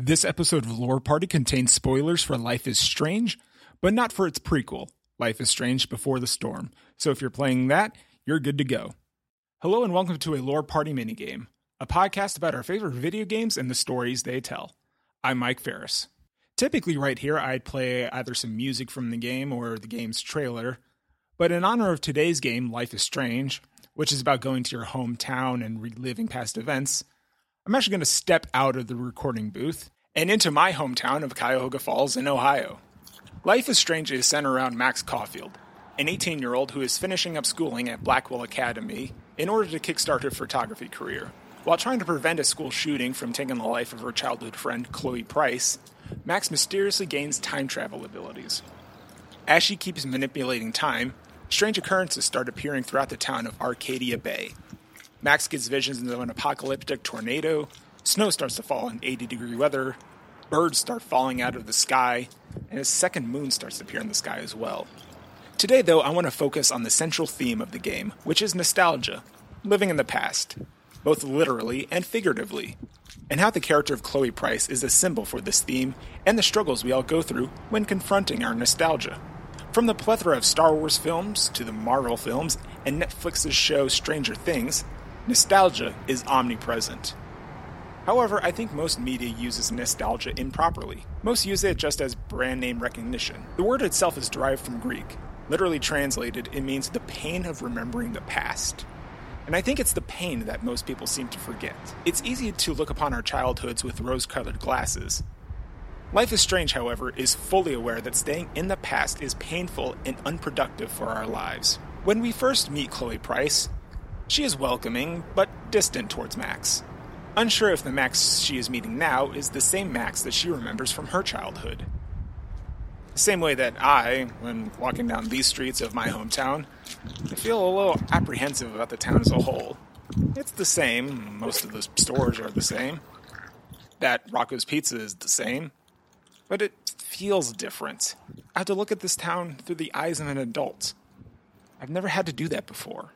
This episode of Lore Party contains spoilers for Life is Strange, but not for its prequel, Life is Strange Before the Storm. So if you're playing that, you're good to go. Hello and welcome to a Lore Party minigame, a podcast about our favorite video games and the stories they tell. I'm Mike Ferris. Typically, right here, I'd play either some music from the game or the game's trailer, but in honor of today's game, Life is Strange, which is about going to your hometown and reliving past events, I'm actually going to step out of the recording booth and into my hometown of Cuyahoga Falls in Ohio. Life is Strange is centered around Max Caulfield, an 18 year old who is finishing up schooling at Blackwell Academy in order to kickstart her photography career. While trying to prevent a school shooting from taking the life of her childhood friend, Chloe Price, Max mysteriously gains time travel abilities. As she keeps manipulating time, strange occurrences start appearing throughout the town of Arcadia Bay, Max gets visions of an apocalyptic tornado, snow starts to fall in 80 degree weather, birds start falling out of the sky, and a second moon starts to appear in the sky as well. Today, though, I want to focus on the central theme of the game, which is nostalgia, living in the past, both literally and figuratively, and how the character of Chloe Price is a symbol for this theme and the struggles we all go through when confronting our nostalgia. From the plethora of Star Wars films to the Marvel films and Netflix's show Stranger Things, Nostalgia is omnipresent. However, I think most media uses nostalgia improperly. Most use it just as brand name recognition. The word itself is derived from Greek. Literally translated, it means the pain of remembering the past. And I think it's the pain that most people seem to forget. It's easy to look upon our childhoods with rose colored glasses. Life is Strange, however, is fully aware that staying in the past is painful and unproductive for our lives. When we first meet Chloe Price, she is welcoming, but distant towards Max. Unsure if the Max she is meeting now is the same Max that she remembers from her childhood. The same way that I, when walking down these streets of my hometown, I feel a little apprehensive about the town as a whole. It's the same, most of the stores are the same. That Rocco's Pizza is the same, but it feels different. I have to look at this town through the eyes of an adult. I've never had to do that before.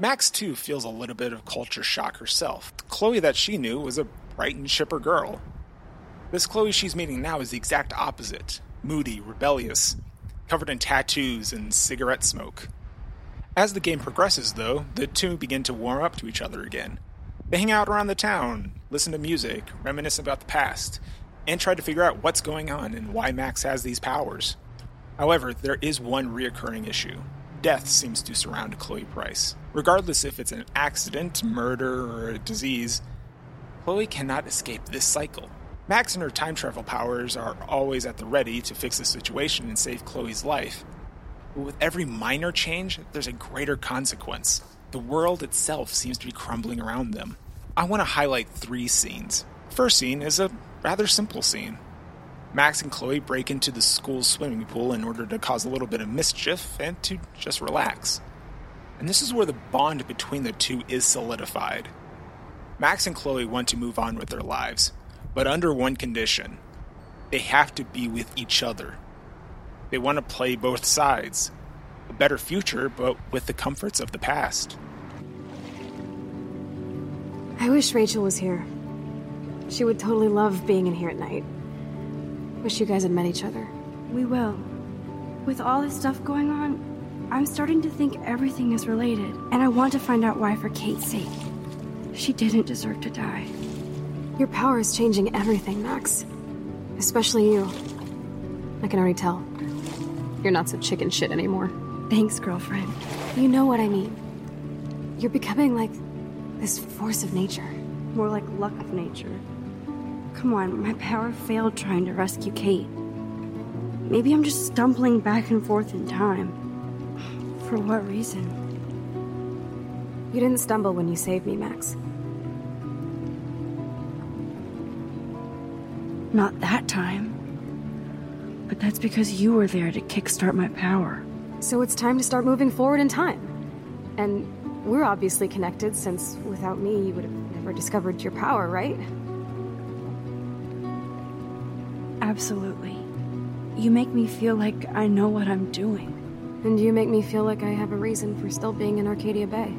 Max, too, feels a little bit of culture shock herself. The Chloe that she knew was a bright and chipper girl. This Chloe she's meeting now is the exact opposite moody, rebellious, covered in tattoos and cigarette smoke. As the game progresses, though, the two begin to warm up to each other again. They hang out around the town, listen to music, reminisce about the past, and try to figure out what's going on and why Max has these powers. However, there is one reoccurring issue death seems to surround Chloe Price. Regardless if it's an accident, murder, or a disease, Chloe cannot escape this cycle. Max and her time travel powers are always at the ready to fix the situation and save Chloe's life. But with every minor change, there's a greater consequence. The world itself seems to be crumbling around them. I want to highlight three scenes. First scene is a rather simple scene. Max and Chloe break into the school's swimming pool in order to cause a little bit of mischief and to just relax. And this is where the bond between the two is solidified. Max and Chloe want to move on with their lives, but under one condition they have to be with each other. They want to play both sides. A better future, but with the comforts of the past. I wish Rachel was here. She would totally love being in here at night. Wish you guys had met each other. We will. With all this stuff going on, I'm starting to think everything is related, and I want to find out why for Kate's sake. She didn't deserve to die. Your power is changing everything, Max. Especially you. I can already tell. You're not so chicken shit anymore. Thanks, girlfriend. You know what I mean. You're becoming like this force of nature. More like luck of nature. Come on, my power failed trying to rescue Kate. Maybe I'm just stumbling back and forth in time. For what reason? You didn't stumble when you saved me, Max. Not that time. But that's because you were there to kickstart my power. So it's time to start moving forward in time. And we're obviously connected, since without me, you would have never discovered your power, right? Absolutely. You make me feel like I know what I'm doing. And you make me feel like I have a reason for still being in Arcadia Bay.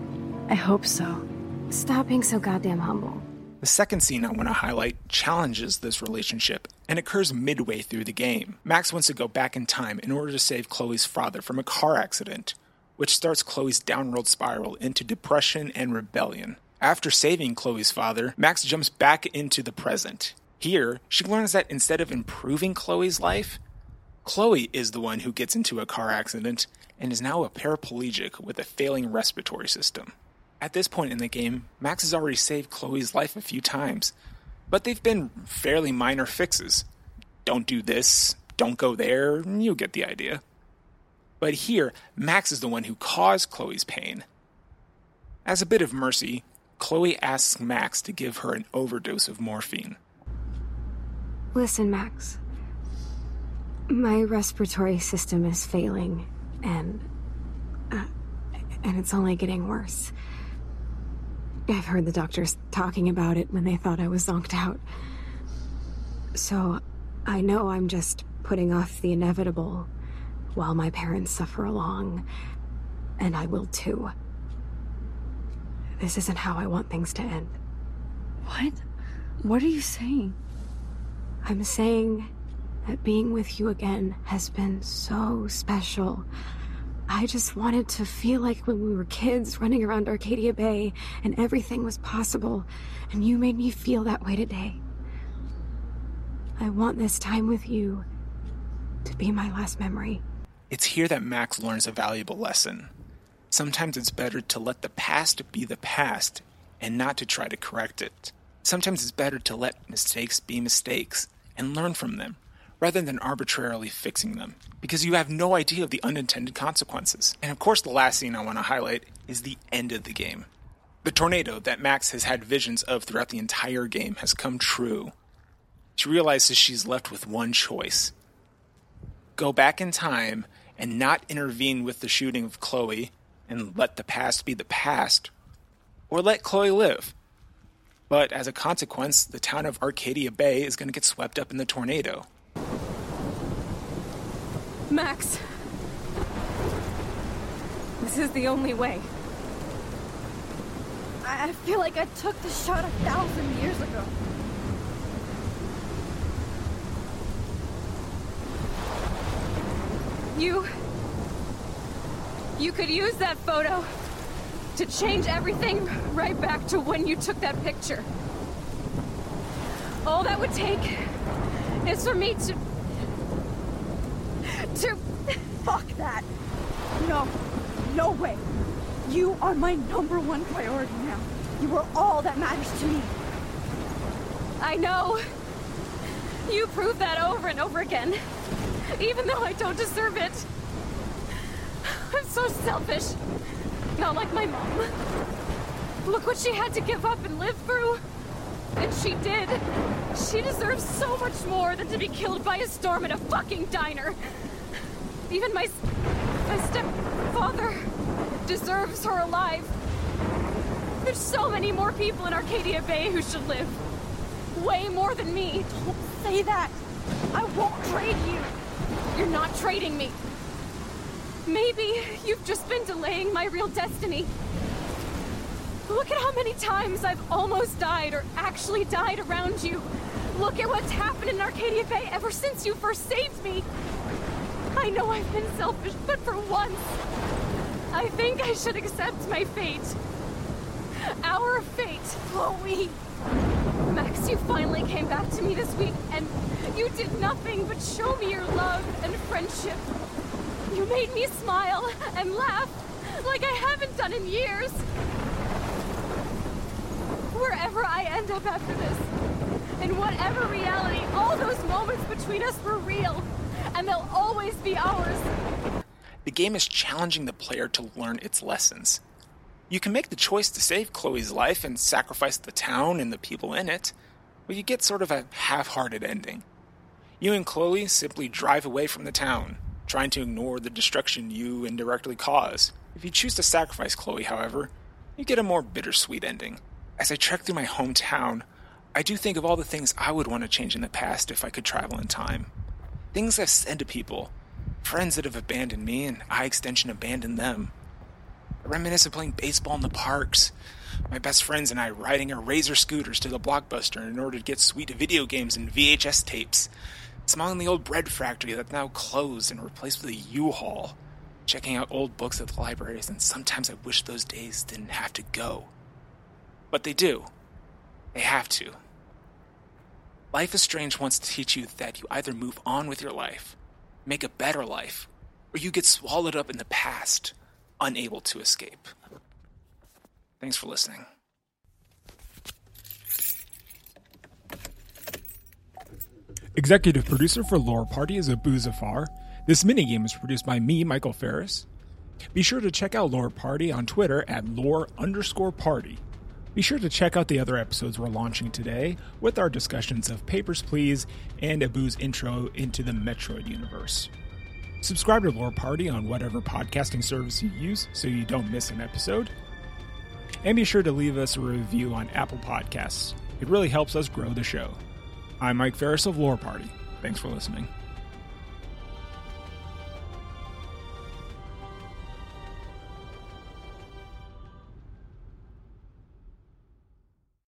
I hope so. Stop being so goddamn humble. The second scene I want to highlight challenges this relationship and occurs midway through the game. Max wants to go back in time in order to save Chloe's father from a car accident, which starts Chloe's downward spiral into depression and rebellion. After saving Chloe's father, Max jumps back into the present. Here, she learns that instead of improving Chloe's life, Chloe is the one who gets into a car accident and is now a paraplegic with a failing respiratory system. At this point in the game, Max has already saved Chloe's life a few times, but they've been fairly minor fixes. Don't do this, don't go there, you get the idea. But here, Max is the one who caused Chloe's pain. As a bit of mercy, Chloe asks Max to give her an overdose of morphine. Listen, Max. My respiratory system is failing, and. Uh, and it's only getting worse. I've heard the doctors talking about it when they thought I was zonked out. So, I know I'm just putting off the inevitable while my parents suffer along, and I will too. This isn't how I want things to end. What? What are you saying? I'm saying that being with you again has been so special. I just wanted to feel like when we were kids running around Arcadia Bay and everything was possible, and you made me feel that way today. I want this time with you to be my last memory. It's here that Max learns a valuable lesson. Sometimes it's better to let the past be the past and not to try to correct it. Sometimes it's better to let mistakes be mistakes and learn from them rather than arbitrarily fixing them because you have no idea of the unintended consequences. And of course, the last scene I want to highlight is the end of the game. The tornado that Max has had visions of throughout the entire game has come true. She realizes she's left with one choice go back in time and not intervene with the shooting of Chloe and let the past be the past, or let Chloe live. But as a consequence, the town of Arcadia Bay is going to get swept up in the tornado. Max. This is the only way. I feel like I took the shot a thousand years ago. You. You could use that photo to change everything right back to when you took that picture. All that would take is for me to. to. Fuck that. No. No way. You are my number one priority now. You are all that matters to me. I know. You prove that over and over again. Even though I don't deserve it. I'm so selfish. Not like my mom. Look what she had to give up and live through. And she did. She deserves so much more than to be killed by a storm at a fucking diner. Even my, my stepfather deserves her alive. There's so many more people in Arcadia Bay who should live. Way more than me. Don't say that. I won't trade you. You're not trading me. Maybe you've just been delaying my real destiny. Look at how many times I've almost died or actually died around you. Look at what's happened in Arcadia Bay ever since you first saved me. I know I've been selfish, but for once, I think I should accept my fate. Our fate. Chloe. Max, you finally came back to me this week, and you did nothing but show me your love and friendship. You made me smile and laugh like I haven't done in years. Wherever I end up after this, in whatever reality, all those moments between us were real, and they'll always be ours. The game is challenging the player to learn its lessons. You can make the choice to save Chloe's life and sacrifice the town and the people in it, well, you get sort of a half hearted ending. You and Chloe simply drive away from the town, trying to ignore the destruction you indirectly cause. If you choose to sacrifice Chloe, however, you get a more bittersweet ending. As I trek through my hometown, I do think of all the things I would want to change in the past if I could travel in time. Things I've said to people, friends that have abandoned me, and I extension abandoned them. I reminisce of playing baseball in the parks, my best friends and I riding our razor scooters to the blockbuster in order to get sweet video games and VHS tapes, smelling the old bread factory that's now closed and replaced with a U-Haul, checking out old books at the libraries, and sometimes I wish those days didn't have to go. But they do. They have to. Life is Strange wants to teach you that you either move on with your life, make a better life, or you get swallowed up in the past, unable to escape. Thanks for listening. Executive producer for Lore Party is Abu Zafar. This minigame is produced by me, Michael Ferris. Be sure to check out Lore Party on Twitter at lore underscore party. Be sure to check out the other episodes we're launching today with our discussions of Papers, Please and Abu's intro into the Metroid universe. Subscribe to Lore Party on whatever podcasting service you use so you don't miss an episode. And be sure to leave us a review on Apple Podcasts. It really helps us grow the show. I'm Mike Ferris of Lore Party. Thanks for listening.